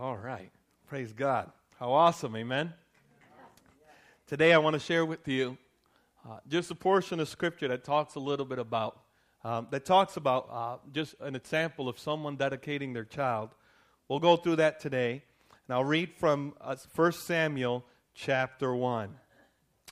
All right. Praise God. How awesome. Amen. Today I want to share with you uh, just a portion of scripture that talks a little bit about, um, that talks about uh, just an example of someone dedicating their child. We'll go through that today. And I'll read from uh, 1 Samuel chapter 1.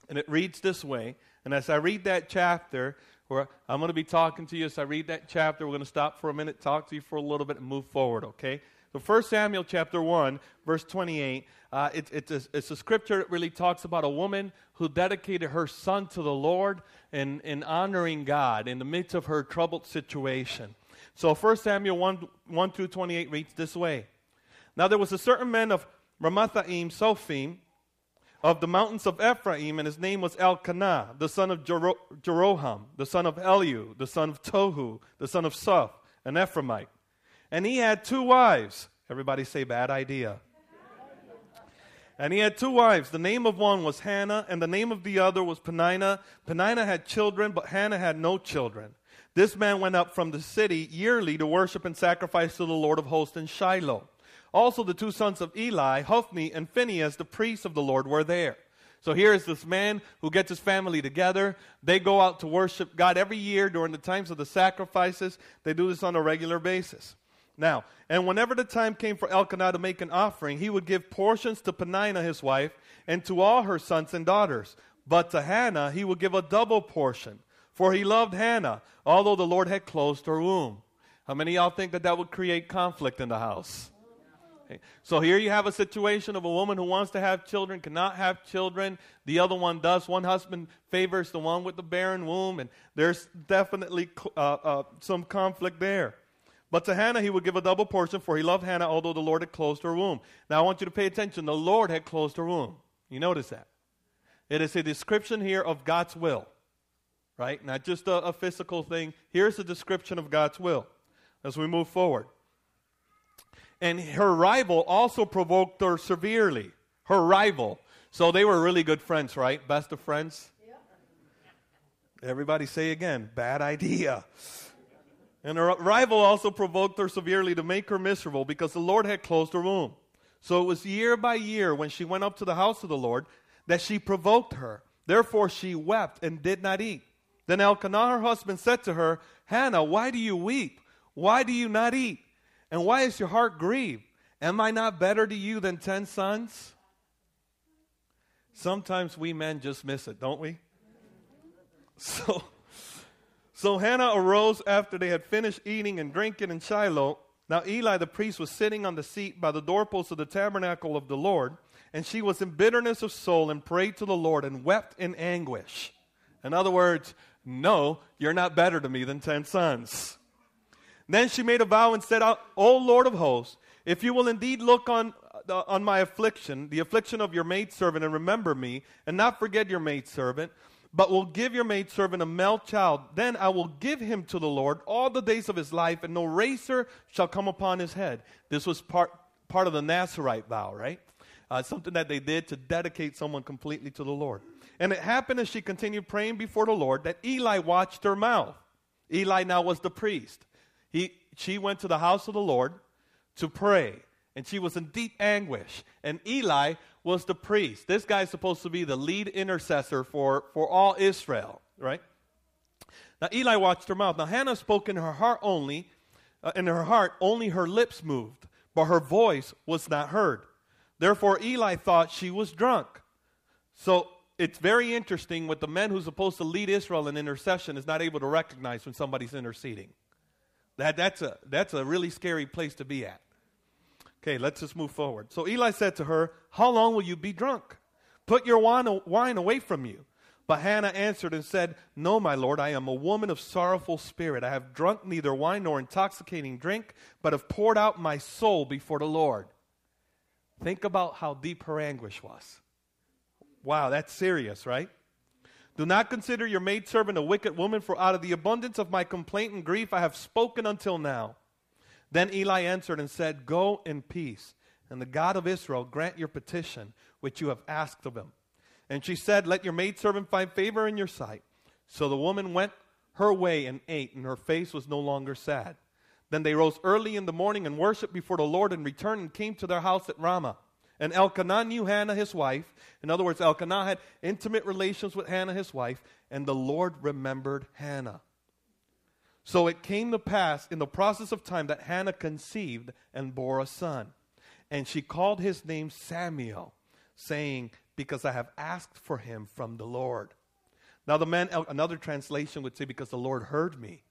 And it reads this way. And as I read that chapter, where I'm going to be talking to you as I read that chapter, we're going to stop for a minute, talk to you for a little bit, and move forward, okay? So 1 Samuel chapter 1, verse 28, uh, it, it's, a, it's a scripture that really talks about a woman who dedicated her son to the Lord in, in honoring God in the midst of her troubled situation. So 1 Samuel 1, 1 through 28 reads this way. Now there was a certain man of Ramathaim Sophim, of the mountains of Ephraim, and his name was Elkanah, the son of Jero- Jeroham, the son of Elihu, the son of Tohu, the son of Suph, an Ephraimite. And he had two wives. Everybody say bad idea. And he had two wives. The name of one was Hannah, and the name of the other was Peninnah. Peninnah had children, but Hannah had no children. This man went up from the city yearly to worship and sacrifice to the Lord of hosts in Shiloh. Also, the two sons of Eli, Hophni and Phinehas, the priests of the Lord, were there. So here is this man who gets his family together. They go out to worship God every year during the times of the sacrifices. They do this on a regular basis. Now, and whenever the time came for Elkanah to make an offering, he would give portions to Peninnah, his wife, and to all her sons and daughters. But to Hannah, he would give a double portion, for he loved Hannah, although the Lord had closed her womb. How many y'all think that that would create conflict in the house? Okay. So here you have a situation of a woman who wants to have children, cannot have children. The other one does. One husband favors the one with the barren womb, and there's definitely uh, uh, some conflict there. But to Hannah, he would give a double portion, for he loved Hannah, although the Lord had closed her womb. Now, I want you to pay attention. The Lord had closed her womb. You notice that? It is a description here of God's will, right? Not just a, a physical thing. Here's a description of God's will as we move forward. And her rival also provoked her severely. Her rival. So they were really good friends, right? Best of friends? Everybody say again, bad idea. And her rival also provoked her severely to make her miserable because the Lord had closed her womb. So it was year by year when she went up to the house of the Lord that she provoked her. Therefore she wept and did not eat. Then Elkanah, her husband, said to her, Hannah, why do you weep? Why do you not eat? And why is your heart grieved? Am I not better to you than ten sons? Sometimes we men just miss it, don't we? So so Hannah arose after they had finished eating and drinking in Shiloh. Now Eli the priest was sitting on the seat by the doorpost of the tabernacle of the Lord, and she was in bitterness of soul and prayed to the Lord and wept in anguish. In other words, no, you're not better to me than ten sons. Then she made a vow and said, O Lord of hosts, if you will indeed look on, uh, on my affliction, the affliction of your maidservant, and remember me, and not forget your maidservant, but will give your maidservant a male child. Then I will give him to the Lord all the days of his life, and no razor shall come upon his head. This was part, part of the Nazarite vow, right? Uh, something that they did to dedicate someone completely to the Lord. And it happened as she continued praying before the Lord that Eli watched her mouth. Eli now was the priest. He, she went to the house of the Lord to pray, and she was in deep anguish. And Eli was the priest. This guy's supposed to be the lead intercessor for, for all Israel, right? Now Eli watched her mouth. Now Hannah spoke in her heart only, uh, in her heart only her lips moved, but her voice was not heard. Therefore Eli thought she was drunk. So it's very interesting what the man who's supposed to lead Israel in intercession is not able to recognize when somebody's interceding. That, that's, a, that's a really scary place to be at. Okay, let's just move forward. So Eli said to her, How long will you be drunk? Put your wine away from you. But Hannah answered and said, No, my lord, I am a woman of sorrowful spirit. I have drunk neither wine nor intoxicating drink, but have poured out my soul before the Lord. Think about how deep her anguish was. Wow, that's serious, right? Do not consider your maidservant a wicked woman, for out of the abundance of my complaint and grief I have spoken until now. Then Eli answered and said, Go in peace, and the God of Israel grant your petition which you have asked of him. And she said, Let your maidservant find favor in your sight. So the woman went her way and ate, and her face was no longer sad. Then they rose early in the morning and worshiped before the Lord and returned and came to their house at Ramah. And Elkanah knew Hannah, his wife. In other words, Elkanah had intimate relations with Hannah, his wife, and the Lord remembered Hannah. So it came to pass in the process of time that Hannah conceived and bore a son. And she called his name Samuel, saying, Because I have asked for him from the Lord. Now, the man, another translation would say, Because the Lord heard me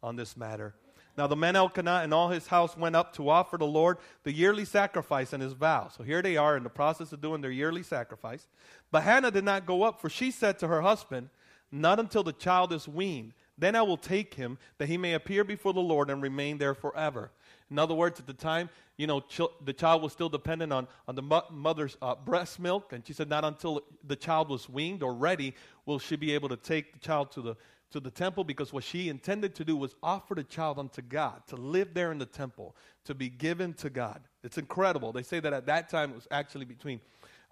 on this matter. Now the man Elkanah and all his house went up to offer the Lord the yearly sacrifice and his vow. So here they are in the process of doing their yearly sacrifice. But Hannah did not go up, for she said to her husband, Not until the child is weaned. Then I will take him, that he may appear before the Lord and remain there forever. In other words, at the time, you know, ch- the child was still dependent on, on the mo- mother's uh, breast milk. And she said, not until the child was weaned or ready will she be able to take the child to the, to the temple because what she intended to do was offer the child unto God, to live there in the temple, to be given to God. It's incredible. They say that at that time it was actually between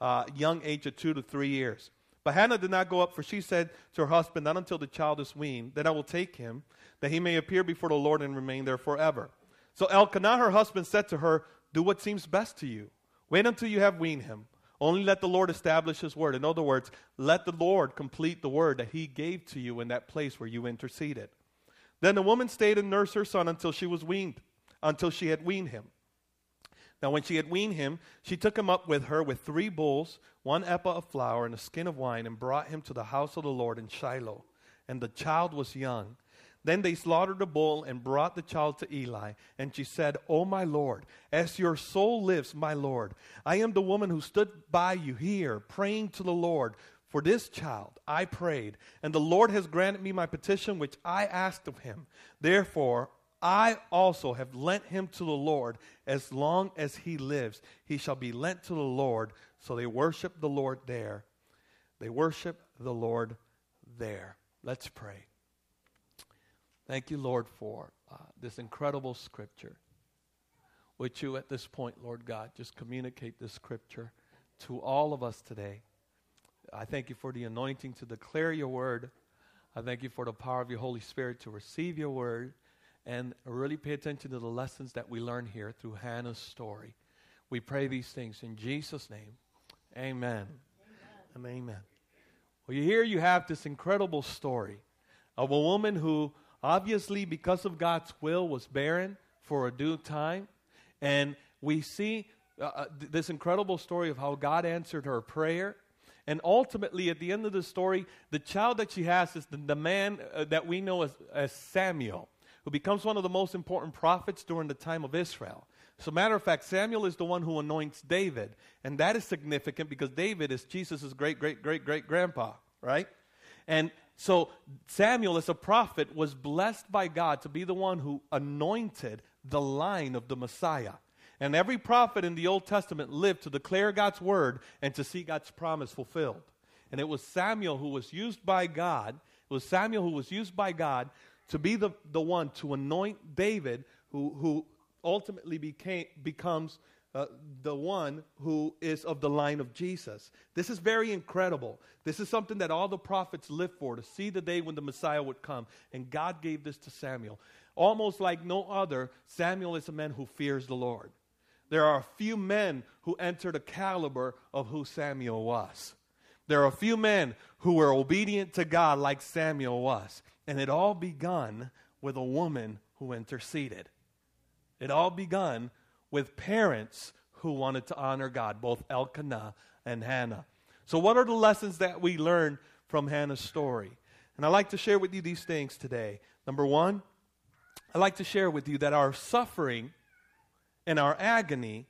uh, young age of two to three years. But Hannah did not go up, for she said to her husband, Not until the child is weaned, then I will take him, that he may appear before the Lord and remain there forever. So Elkanah, her husband, said to her, Do what seems best to you. Wait until you have weaned him. Only let the Lord establish his word. In other words, let the Lord complete the word that he gave to you in that place where you interceded. Then the woman stayed and nursed her son until she was weaned, until she had weaned him. Now, when she had weaned him, she took him up with her with three bulls, one ephah of flour, and a skin of wine, and brought him to the house of the Lord in Shiloh. And the child was young. Then they slaughtered the bull and brought the child to Eli. And she said, O my Lord, as your soul lives, my Lord, I am the woman who stood by you here, praying to the Lord. For this child I prayed, and the Lord has granted me my petition which I asked of him. Therefore, I also have lent him to the Lord. As long as he lives, he shall be lent to the Lord. So they worship the Lord there. They worship the Lord there. Let's pray. Thank you, Lord, for uh, this incredible scripture. Would you, at this point, Lord God, just communicate this scripture to all of us today? I thank you for the anointing to declare your word. I thank you for the power of your Holy Spirit to receive your word and really pay attention to the lessons that we learn here through Hannah's story. We pray these things in Jesus' name. Amen. Amen. amen. Well, here you have this incredible story of a woman who obviously, because of God's will, was barren for a due time. And we see uh, uh this incredible story of how God answered her prayer. And ultimately, at the end of the story, the child that she has is the, the man uh, that we know as, as Samuel, who becomes one of the most important prophets during the time of Israel. So, matter of fact, Samuel is the one who anoints David. And that is significant because David is Jesus' great, great, great, great grandpa, right? And so Samuel, as a prophet, was blessed by God to be the one who anointed the line of the Messiah. And every prophet in the Old Testament lived to declare God's word and to see God's promise fulfilled. And it was Samuel who was used by God, it was Samuel who was used by God to be the, the one to anoint David, who, who ultimately became, becomes uh, the one who is of the line of Jesus. This is very incredible. This is something that all the prophets lived for to see the day when the Messiah would come. And God gave this to Samuel. Almost like no other, Samuel is a man who fears the Lord. There are a few men who enter the caliber of who Samuel was. There are a few men who were obedient to God like Samuel was. And it all begun with a woman who interceded. It all begun with parents who wanted to honor God, both Elkanah and Hannah. So, what are the lessons that we learn from Hannah's story? And I'd like to share with you these things today. Number one, I'd like to share with you that our suffering and our agony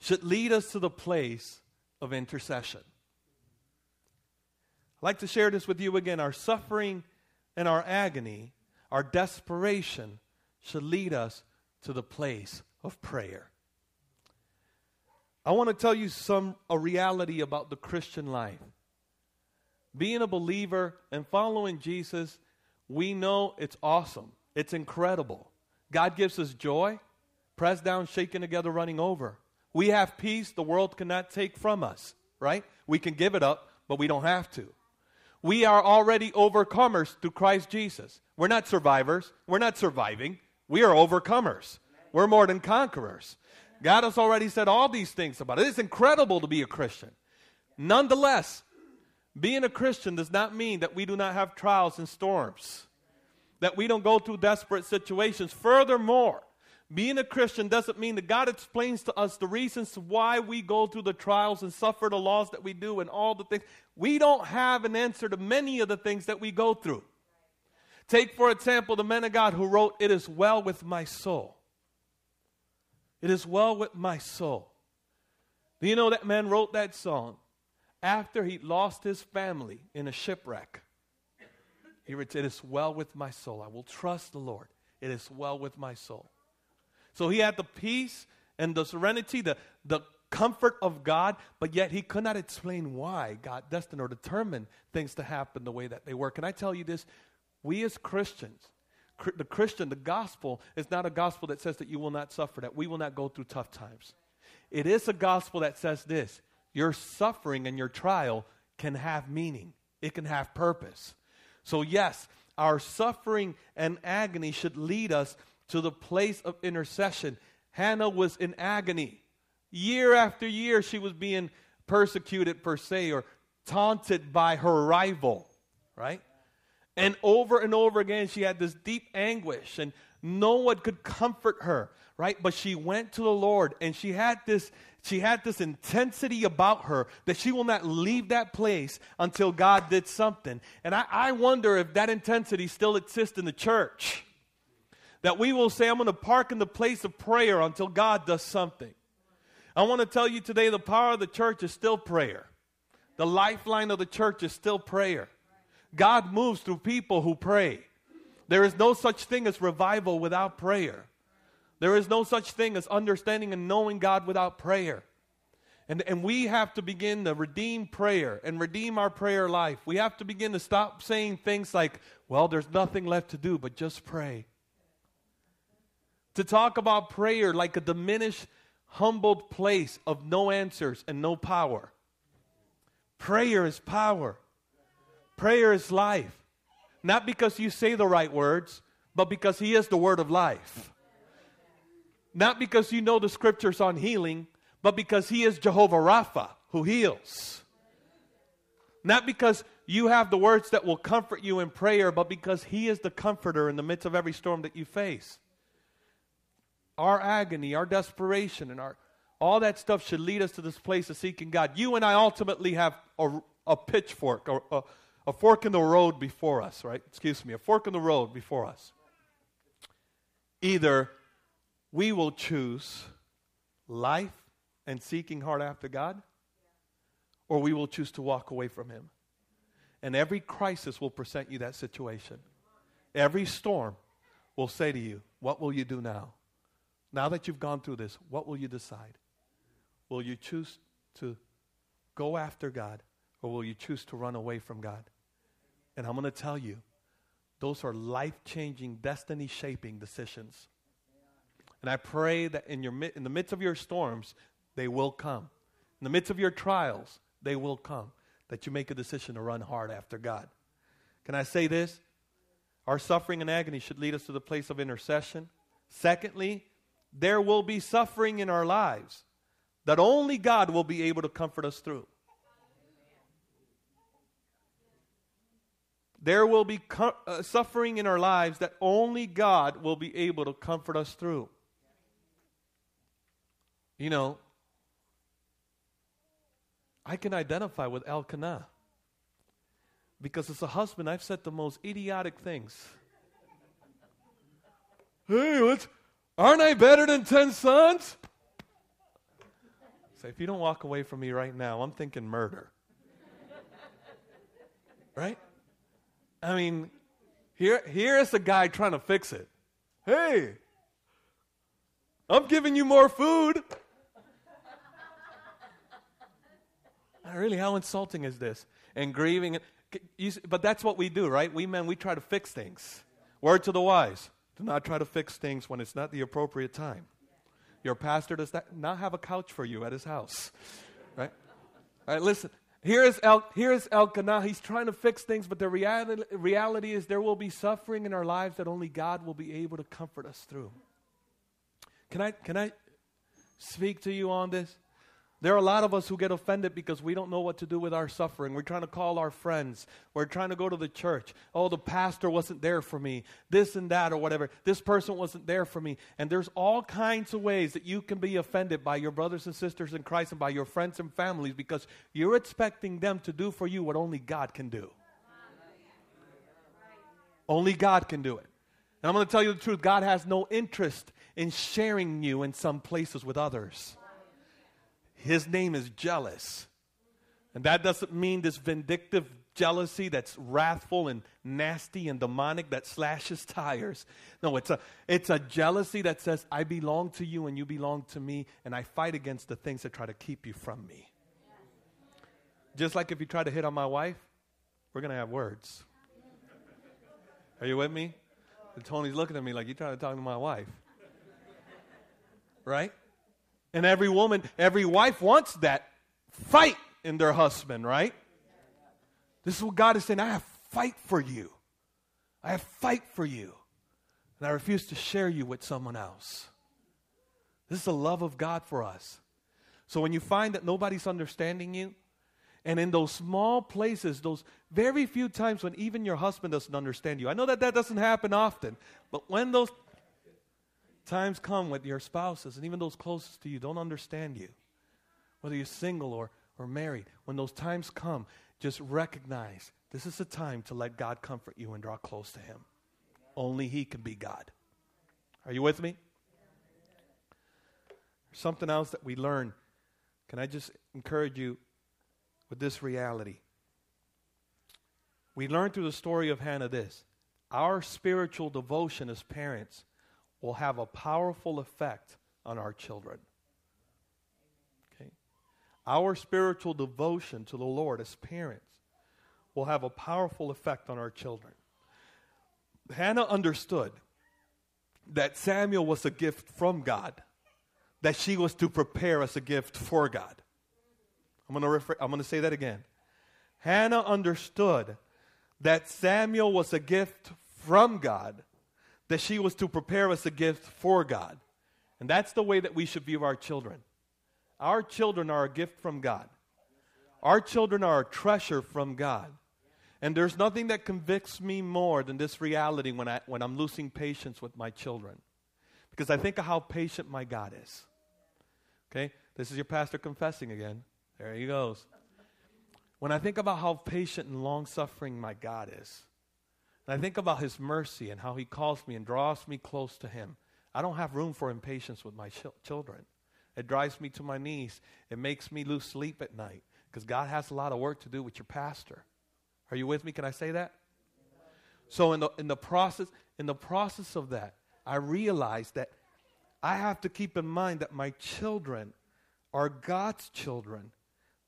should lead us to the place of intercession. I'd like to share this with you again. Our suffering and our agony, our desperation, should lead us to the place of prayer. I want to tell you some a reality about the Christian life. Being a believer and following Jesus, we know it's awesome. It's incredible. God gives us joy, pressed down, shaken together, running over. We have peace the world cannot take from us, right? We can give it up, but we don't have to. We are already overcomers through Christ Jesus. We're not survivors. We're not surviving. We are overcomers. We're more than conquerors. God has already said all these things about it. It's incredible to be a Christian. Nonetheless, being a Christian does not mean that we do not have trials and storms, that we don't go through desperate situations. Furthermore, being a Christian doesn't mean that God explains to us the reasons why we go through the trials and suffer the loss that we do and all the things. We don't have an answer to many of the things that we go through. Take, for example, the man of God who wrote, It is well with my soul. It is well with my soul. Do you know that man wrote that song after he lost his family in a shipwreck? He wrote, It is well with my soul. I will trust the Lord. It is well with my soul. So he had the peace and the serenity, the, the comfort of God, but yet he could not explain why God destined or determined things to happen the way that they were. Can I tell you this? We as Christians, the Christian, the gospel is not a gospel that says that you will not suffer, that we will not go through tough times. It is a gospel that says this your suffering and your trial can have meaning, it can have purpose. So, yes, our suffering and agony should lead us to the place of intercession. Hannah was in agony. Year after year, she was being persecuted, per se, or taunted by her rival, right? And over and over again, she had this deep anguish, and no one could comfort her, right? But she went to the Lord, and she had this. She had this intensity about her that she will not leave that place until God did something. And I, I wonder if that intensity still exists in the church that we will say, I'm going to park in the place of prayer until God does something. I want to tell you today the power of the church is still prayer. The lifeline of the church is still prayer. God moves through people who pray. There is no such thing as revival without prayer. There is no such thing as understanding and knowing God without prayer. And, and we have to begin to redeem prayer and redeem our prayer life. We have to begin to stop saying things like, well, there's nothing left to do but just pray to talk about prayer like a diminished, humbled place of no answers and no power. Prayer is power, prayer is life. Not because you say the right words, but because He is the word of life. Not because you know the scriptures on healing, but because He is Jehovah Rapha who heals. Not because you have the words that will comfort you in prayer, but because He is the comforter in the midst of every storm that you face our agony, our desperation, and our all that stuff should lead us to this place of seeking God. You and I ultimately have a, a pitchfork, or a, a fork in the road before us, right? Excuse me, a fork in the road before us. Either we will choose life and seeking hard after God, or we will choose to walk away from Him. And every crisis will present you that situation. Every storm will say to you, What will you do now? Now that you've gone through this, what will you decide? Will you choose to go after God or will you choose to run away from God? And I'm going to tell you, those are life changing, destiny shaping decisions. And I pray that in, your, in the midst of your storms, they will come. In the midst of your trials, they will come. That you make a decision to run hard after God. Can I say this? Our suffering and agony should lead us to the place of intercession. Secondly, there will be suffering in our lives that only God will be able to comfort us through. There will be uh, suffering in our lives that only God will be able to comfort us through. You know, I can identify with Elkanah because as a husband, I've said the most idiotic things. hey, what's Aren't I better than 10 sons? Say, if you don't walk away from me right now, I'm thinking murder. right? I mean, here, here is a guy trying to fix it. Hey, I'm giving you more food. really, how insulting is this? And grieving. But that's what we do, right? We men, we try to fix things. Word to the wise. Do not try to fix things when it's not the appropriate time. Your pastor does not have a couch for you at his house. Right? All right, listen. Here's El, here's Elkanah. He's trying to fix things, but the reality, reality is there will be suffering in our lives that only God will be able to comfort us through. Can I, can I speak to you on this? There are a lot of us who get offended because we don't know what to do with our suffering. We're trying to call our friends. We're trying to go to the church. Oh, the pastor wasn't there for me. This and that or whatever. This person wasn't there for me. And there's all kinds of ways that you can be offended by your brothers and sisters in Christ and by your friends and families because you're expecting them to do for you what only God can do. Only God can do it. And I'm going to tell you the truth God has no interest in sharing you in some places with others. His name is jealous. And that doesn't mean this vindictive jealousy that's wrathful and nasty and demonic that slashes tires. No, it's a, it's a jealousy that says, I belong to you and you belong to me, and I fight against the things that try to keep you from me. Just like if you try to hit on my wife, we're going to have words. Are you with me? And Tony's looking at me like, you're trying to talk to my wife. Right? And every woman, every wife wants that fight in their husband, right? This is what God is saying. I have fight for you. I have fight for you. And I refuse to share you with someone else. This is the love of God for us. So when you find that nobody's understanding you, and in those small places, those very few times when even your husband doesn't understand you, I know that that doesn't happen often, but when those Times come when your spouses and even those closest to you don't understand you, whether you're single or, or married. When those times come, just recognize this is a time to let God comfort you and draw close to Him. Only He can be God. Are you with me? Something else that we learn. Can I just encourage you with this reality? We learn through the story of Hannah this our spiritual devotion as parents will have a powerful effect on our children. Okay? Our spiritual devotion to the Lord as parents will have a powerful effect on our children. Hannah understood that Samuel was a gift from God, that she was to prepare as a gift for God. I'm going refer, to say that again. Hannah understood that Samuel was a gift from God that she was to prepare us a gift for God. And that's the way that we should view our children. Our children are a gift from God. Our children are a treasure from God. And there's nothing that convicts me more than this reality when, I, when I'm losing patience with my children. Because I think of how patient my God is. Okay? This is your pastor confessing again. There he goes. When I think about how patient and long suffering my God is, and I think about his mercy and how he calls me and draws me close to him. I don't have room for impatience with my ch- children. It drives me to my knees. It makes me lose sleep at night because God has a lot of work to do with your pastor. Are you with me? Can I say that? So in the in the process in the process of that, I realize that I have to keep in mind that my children are God's children.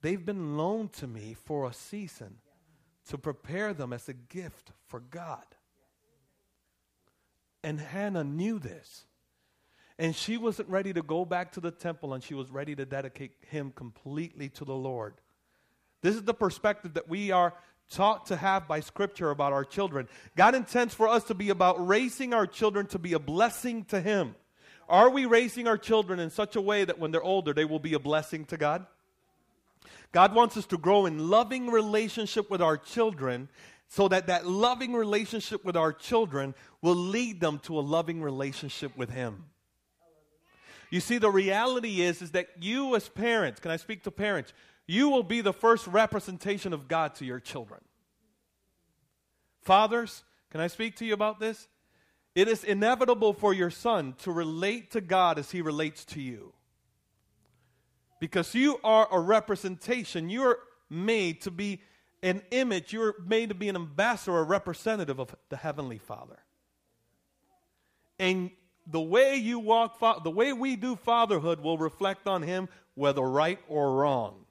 They've been loaned to me for a season to prepare them as a gift for God. And Hannah knew this. And she wasn't ready to go back to the temple and she was ready to dedicate him completely to the Lord. This is the perspective that we are taught to have by Scripture about our children. God intends for us to be about raising our children to be a blessing to Him. Are we raising our children in such a way that when they're older, they will be a blessing to God? God wants us to grow in loving relationship with our children so that that loving relationship with our children will lead them to a loving relationship with him. You see the reality is is that you as parents, can I speak to parents? You will be the first representation of God to your children. Fathers, can I speak to you about this? It is inevitable for your son to relate to God as he relates to you. Because you are a representation. You're made to be an image. You're made to be an ambassador, a representative of the Heavenly Father. And the way you walk, the way we do fatherhood will reflect on Him, whether right or wrong.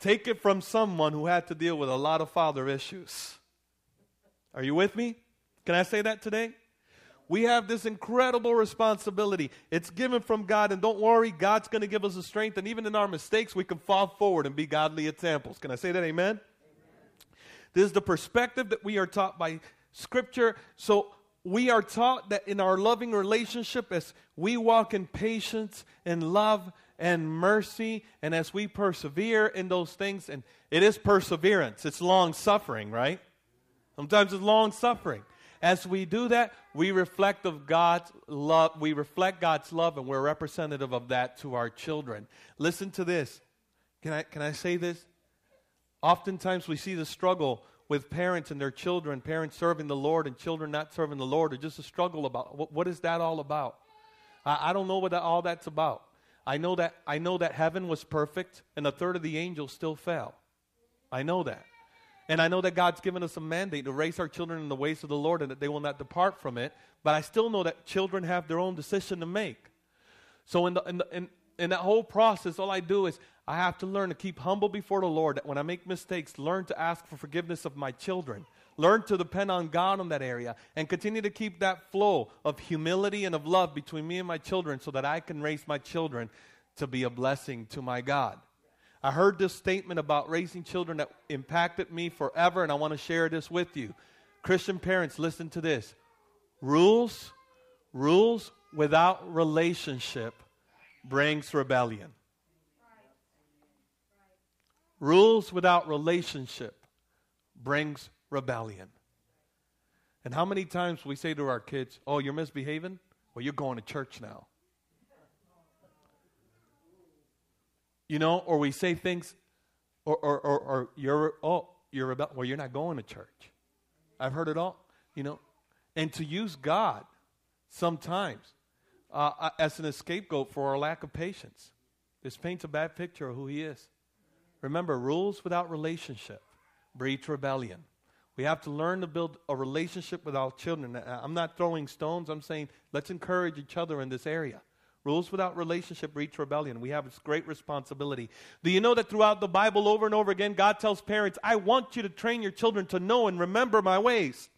Take it from someone who had to deal with a lot of father issues. Are you with me? Can I say that today? We have this incredible responsibility. It's given from God, and don't worry, God's going to give us the strength. And even in our mistakes, we can fall forward and be godly examples. Can I say that? Amen? Amen. This is the perspective that we are taught by Scripture. So we are taught that in our loving relationship, as we walk in patience and love and mercy, and as we persevere in those things, and it is perseverance, it's long suffering, right? Sometimes it's long suffering. As we do that, we reflect of God's love, we reflect God's love and we're representative of that to our children. Listen to this. Can I can I say this? Oftentimes we see the struggle with parents and their children, parents serving the Lord and children not serving the Lord, or just a struggle about what, what is that all about? I, I don't know what that, all that's about. I know that I know that heaven was perfect and a third of the angels still fell. I know that. And I know that God's given us a mandate to raise our children in the ways of the Lord and that they will not depart from it. But I still know that children have their own decision to make. So in, the, in, the, in, in that whole process, all I do is I have to learn to keep humble before the Lord. That when I make mistakes, learn to ask for forgiveness of my children. Learn to depend on God in that area and continue to keep that flow of humility and of love between me and my children so that I can raise my children to be a blessing to my God. I heard this statement about raising children that impacted me forever, and I want to share this with you. Christian parents, listen to this. Rules, rules without relationship brings rebellion. Rules without relationship brings rebellion. And how many times we say to our kids, Oh, you're misbehaving? Well, you're going to church now. You know, or we say things, or, or, or, or you're, oh, you're about, well, you're not going to church. I've heard it all, you know. And to use God sometimes uh, uh, as an scapegoat for our lack of patience. This paints a bad picture of who he is. Remember, rules without relationship breeds rebellion. We have to learn to build a relationship with our children. I'm not throwing stones, I'm saying let's encourage each other in this area. Rules without relationship breeds rebellion. We have this great responsibility. Do you know that throughout the Bible, over and over again, God tells parents, I want you to train your children to know and remember my ways.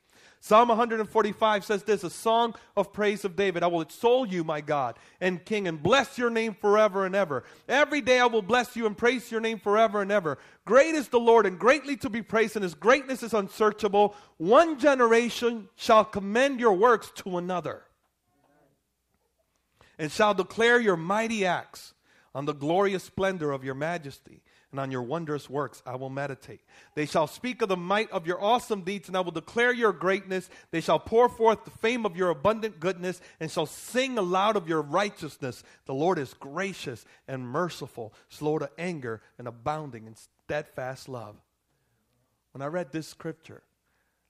Psalm 145 says this a song of praise of David. I will extol you, my God and King, and bless your name forever and ever. Every day I will bless you and praise your name forever and ever. Great is the Lord and greatly to be praised, and his greatness is unsearchable. One generation shall commend your works to another and shall declare your mighty acts on the glorious splendor of your majesty and on your wondrous works I will meditate. They shall speak of the might of your awesome deeds, and I will declare your greatness. They shall pour forth the fame of your abundant goodness, and shall sing aloud of your righteousness. The Lord is gracious and merciful, slow to anger, and abounding in steadfast love. When I read this scripture,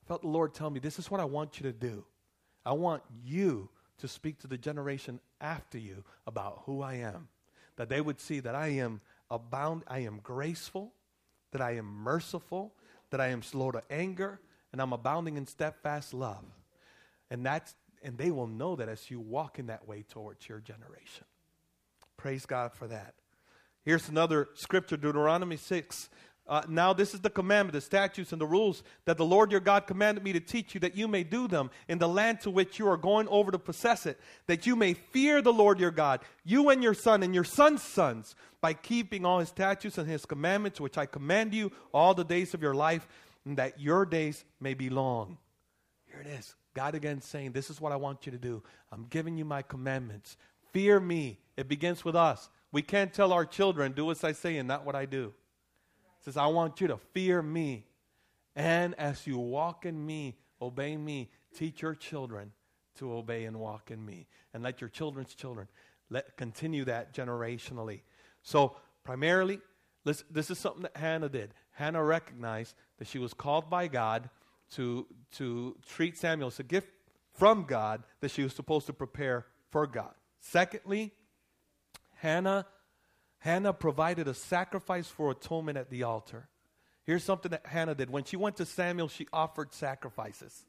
I felt the Lord tell me, This is what I want you to do. I want you to speak to the generation after you about who I am. That they would see that I am abound, I am graceful, that I am merciful, that I am slow to anger, and I'm abounding in steadfast love. And that's and they will know that as you walk in that way towards your generation. Praise God for that. Here's another scripture, Deuteronomy 6, uh, now, this is the commandment, the statutes, and the rules that the Lord your God commanded me to teach you, that you may do them in the land to which you are going over to possess it, that you may fear the Lord your God, you and your son and your son's sons, by keeping all his statutes and his commandments, which I command you all the days of your life, and that your days may be long. Here it is. God again saying, This is what I want you to do. I'm giving you my commandments. Fear me. It begins with us. We can't tell our children, Do as I say and not what I do says, I want you to fear me. And as you walk in me, obey me, teach your children to obey and walk in me. And let your children's children let continue that generationally. So primarily, this, this is something that Hannah did. Hannah recognized that she was called by God to, to treat Samuel as a gift from God that she was supposed to prepare for God. Secondly, Hannah Hannah provided a sacrifice for atonement at the altar. Here's something that Hannah did. When she went to Samuel, she offered sacrifices.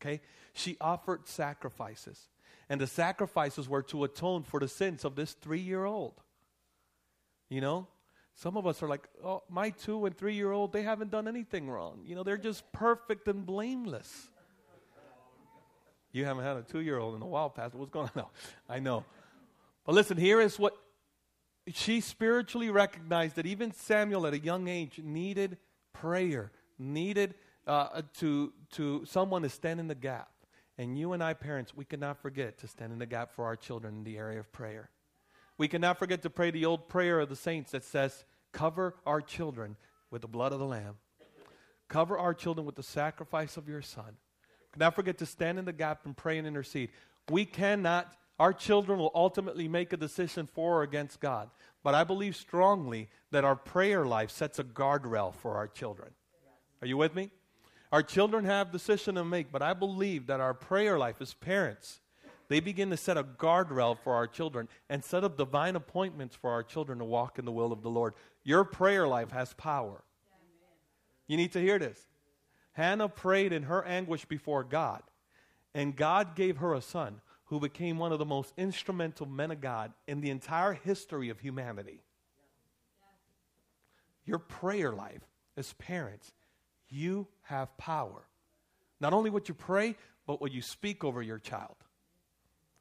Okay? She offered sacrifices. And the sacrifices were to atone for the sins of this three year old. You know? Some of us are like, oh, my two and three year old, they haven't done anything wrong. You know, they're just perfect and blameless. You haven't had a two year old in a while, Pastor. What's going on? No, I know. But listen, here is what she spiritually recognized that even Samuel at a young age needed prayer, needed uh, to, to someone to stand in the gap. And you and I, parents, we cannot forget to stand in the gap for our children in the area of prayer. We cannot forget to pray the old prayer of the saints that says, Cover our children with the blood of the Lamb. Cover our children with the sacrifice of your Son. Cannot forget to stand in the gap and pray and intercede. We cannot, our children will ultimately make a decision for or against God. But I believe strongly that our prayer life sets a guardrail for our children. Are you with me? Our children have decision to make, but I believe that our prayer life as parents, they begin to set a guardrail for our children and set up divine appointments for our children to walk in the will of the Lord. Your prayer life has power. You need to hear this. Hannah prayed in her anguish before God, and God gave her a son who became one of the most instrumental men of God in the entire history of humanity. Your prayer life as parents, you have power. Not only what you pray, but what you speak over your child.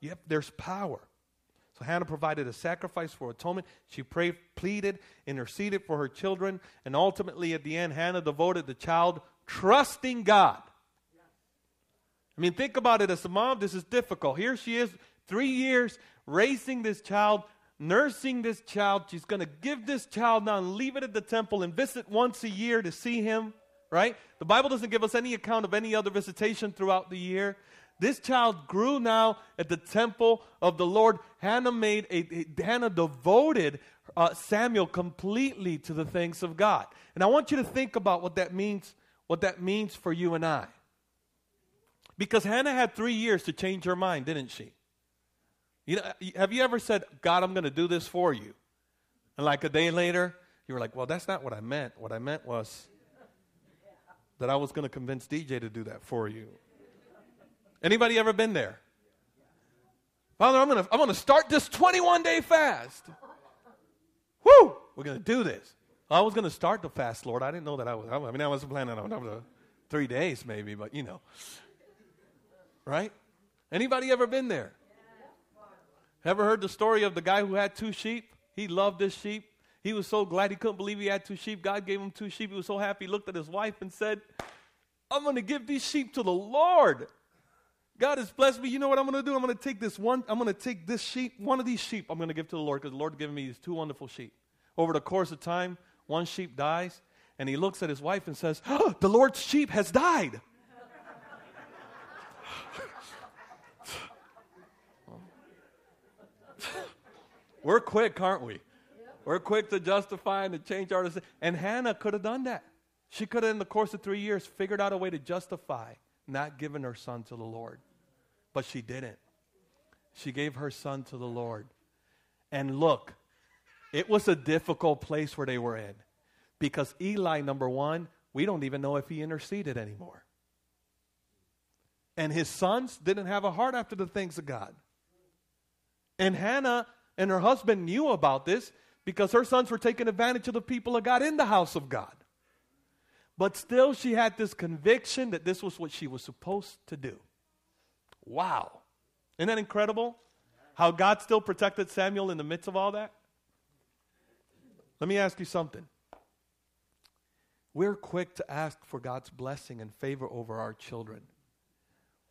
Yep, there's power. So Hannah provided a sacrifice for atonement. She prayed, pleaded, interceded for her children, and ultimately at the end, Hannah devoted the child, trusting God. I mean, think about it as a mom, this is difficult. Here she is, three years, raising this child, nursing this child. She's going to give this child now and leave it at the temple and visit once a year to see him, right? The Bible doesn't give us any account of any other visitation throughout the year. This child grew now at the temple of the Lord. Hannah made a, a Hannah devoted uh, Samuel completely to the things of God. And I want you to think about what that means, what that means for you and I. Because Hannah had three years to change her mind, didn't she? You know, have you ever said, God, I'm going to do this for you? And like a day later, you were like, well, that's not what I meant. What I meant was that I was going to convince DJ to do that for you. Anybody ever been there? Father, I'm gonna I'm gonna start this 21 day fast. Woo! We're gonna do this. I was gonna start the fast, Lord. I didn't know that I was. I mean, I wasn't planning on the three days, maybe, but you know, right? Anybody ever been there? Ever heard the story of the guy who had two sheep? He loved his sheep. He was so glad he couldn't believe he had two sheep. God gave him two sheep. He was so happy. He looked at his wife and said, I'm going to give these sheep to the Lord. God has blessed me. You know what I'm going to do? I'm going to take this one, I'm going to take this sheep, one of these sheep, I'm going to give to the Lord because the Lord given me these two wonderful sheep. Over the course of time, one sheep dies, and he looks at his wife and says, oh, The Lord's sheep has died. We're quick, aren't we? We're quick to justify and to change our decision. And Hannah could have done that. She could have, in the course of three years, figured out a way to justify not giving her son to the Lord. But she didn't. She gave her son to the Lord. And look, it was a difficult place where they were in. Because Eli, number one, we don't even know if he interceded anymore. And his sons didn't have a heart after the things of God. And Hannah and her husband knew about this because her sons were taking advantage of the people of God in the house of God. But still, she had this conviction that this was what she was supposed to do. Wow. Isn't that incredible? How God still protected Samuel in the midst of all that? Let me ask you something. We're quick to ask for God's blessing and favor over our children.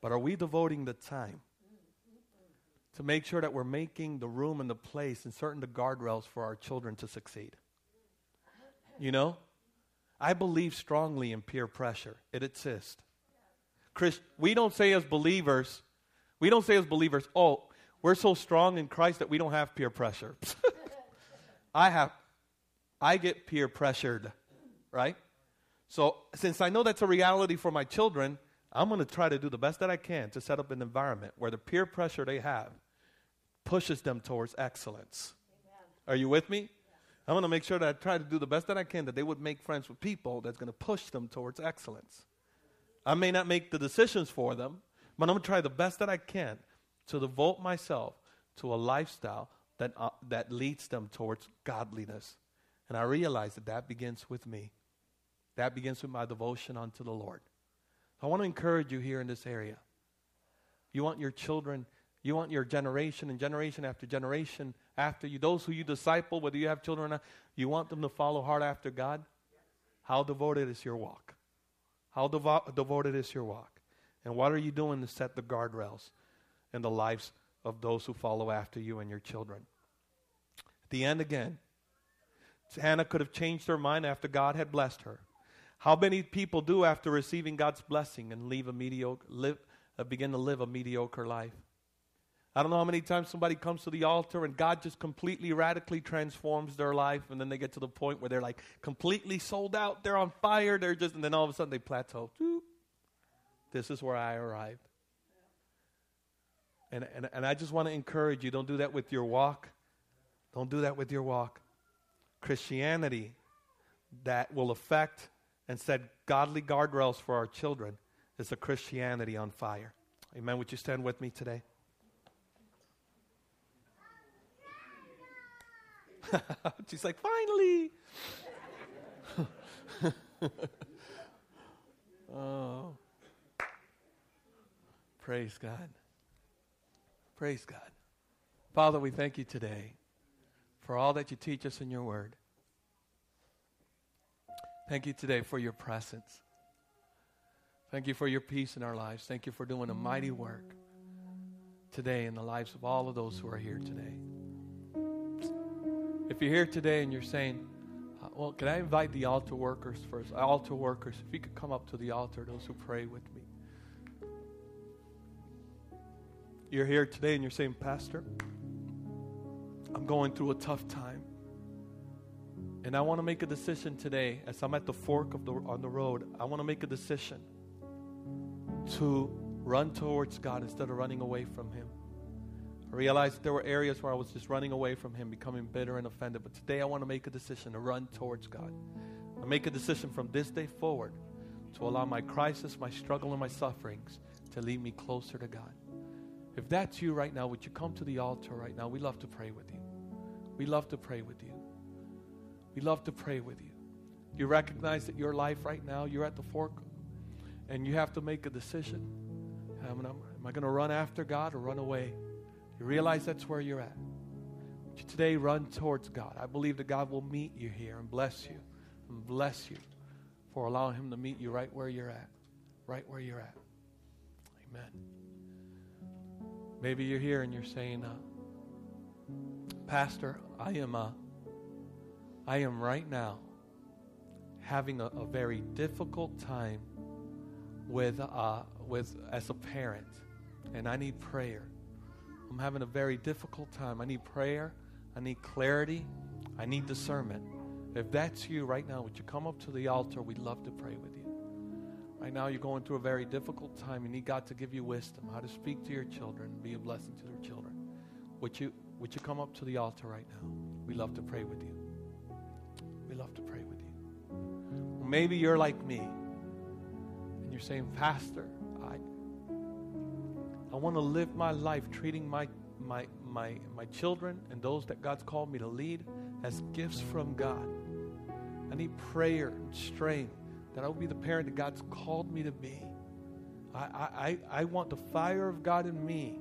But are we devoting the time to make sure that we're making the room and the place and certain the guardrails for our children to succeed? You know? I believe strongly in peer pressure. It exists. Chris, we don't say as believers, we don't say as believers, oh, we're so strong in Christ that we don't have peer pressure. I have, I get peer pressured, right? So since I know that's a reality for my children, I'm going to try to do the best that I can to set up an environment where the peer pressure they have pushes them towards excellence. Amen. Are you with me? I want to make sure that I try to do the best that I can that they would make friends with people that's going to push them towards excellence. I may not make the decisions for them, but I'm going to try the best that I can to devote myself to a lifestyle that, uh, that leads them towards godliness. And I realize that that begins with me. That begins with my devotion unto the Lord. I want to encourage you here in this area. You want your children, you want your generation and generation after generation after you, those who you disciple, whether you have children or not, you want them to follow hard after God? How devoted is your walk? How devo- devoted is your walk? And what are you doing to set the guardrails in the lives of those who follow after you and your children? At the end again, Hannah could have changed her mind after God had blessed her. How many people do after receiving God's blessing and leave a mediocre, live, uh, begin to live a mediocre life? I don't know how many times somebody comes to the altar and God just completely radically transforms their life, and then they get to the point where they're like completely sold out, they're on fire, they're just, and then all of a sudden they plateau. This is where I arrived. And, and, and I just want to encourage you don't do that with your walk. Don't do that with your walk. Christianity that will affect and set godly guardrails for our children is a Christianity on fire. Amen. Would you stand with me today? She's like, finally. oh. Praise God. Praise God. Father, we thank you today for all that you teach us in your word. Thank you today for your presence. Thank you for your peace in our lives. Thank you for doing a mighty work today in the lives of all of those who are here today. If you're here today and you're saying, uh, well, can I invite the altar workers first? Altar workers, if you could come up to the altar, those who pray with me. You're here today and you're saying, Pastor, I'm going through a tough time. And I want to make a decision today as I'm at the fork of the, on the road. I want to make a decision to run towards God instead of running away from Him. I realized there were areas where I was just running away from Him, becoming bitter and offended. But today I want to make a decision to run towards God. I make a decision from this day forward to allow my crisis, my struggle, and my sufferings to lead me closer to God. If that's you right now, would you come to the altar right now? We love to pray with you. We love to pray with you. We love to pray with you. You recognize that your life right now, you're at the fork, and you have to make a decision. Am I going to run after God or run away? You realize that's where you're at. You today run towards God. I believe that God will meet you here and bless you and bless you for allowing Him to meet you right where you're at. Right where you're at. Amen. Maybe you're here and you're saying, uh, Pastor, I am, uh, I am right now having a, a very difficult time with, uh, with as a parent, and I need prayer. I'm having a very difficult time. I need prayer. I need clarity. I need discernment. If that's you right now, would you come up to the altar? We'd love to pray with you. Right now, you're going through a very difficult time. You need God to give you wisdom, how to speak to your children, and be a blessing to their children. Would you, would you come up to the altar right now? We love to pray with you. We love to pray with you. maybe you're like me, and you're saying, Pastor, I want to live my life treating my, my, my, my children and those that God's called me to lead as gifts from God. I need prayer and strength that I will be the parent that God's called me to be. I, I, I want the fire of God in me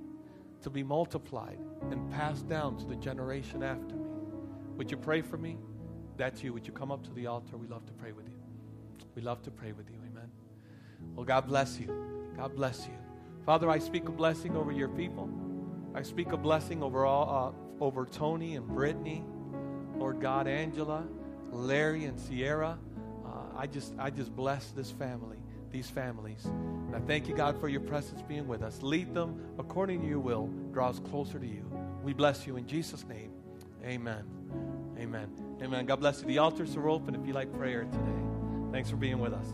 to be multiplied and passed down to the generation after me. Would you pray for me? That's you. Would you come up to the altar? We love to pray with you. We love to pray with you. Amen. Well, God bless you. God bless you. Father, I speak a blessing over your people. I speak a blessing over all, uh, over Tony and Brittany, Lord God, Angela, Larry and Sierra. Uh, I just, I just bless this family, these families. And I thank you, God, for your presence being with us. Lead them according to your will. Draw us closer to you. We bless you in Jesus' name. Amen. Amen. Amen. God bless you. The altars are open if you like prayer today. Thanks for being with us.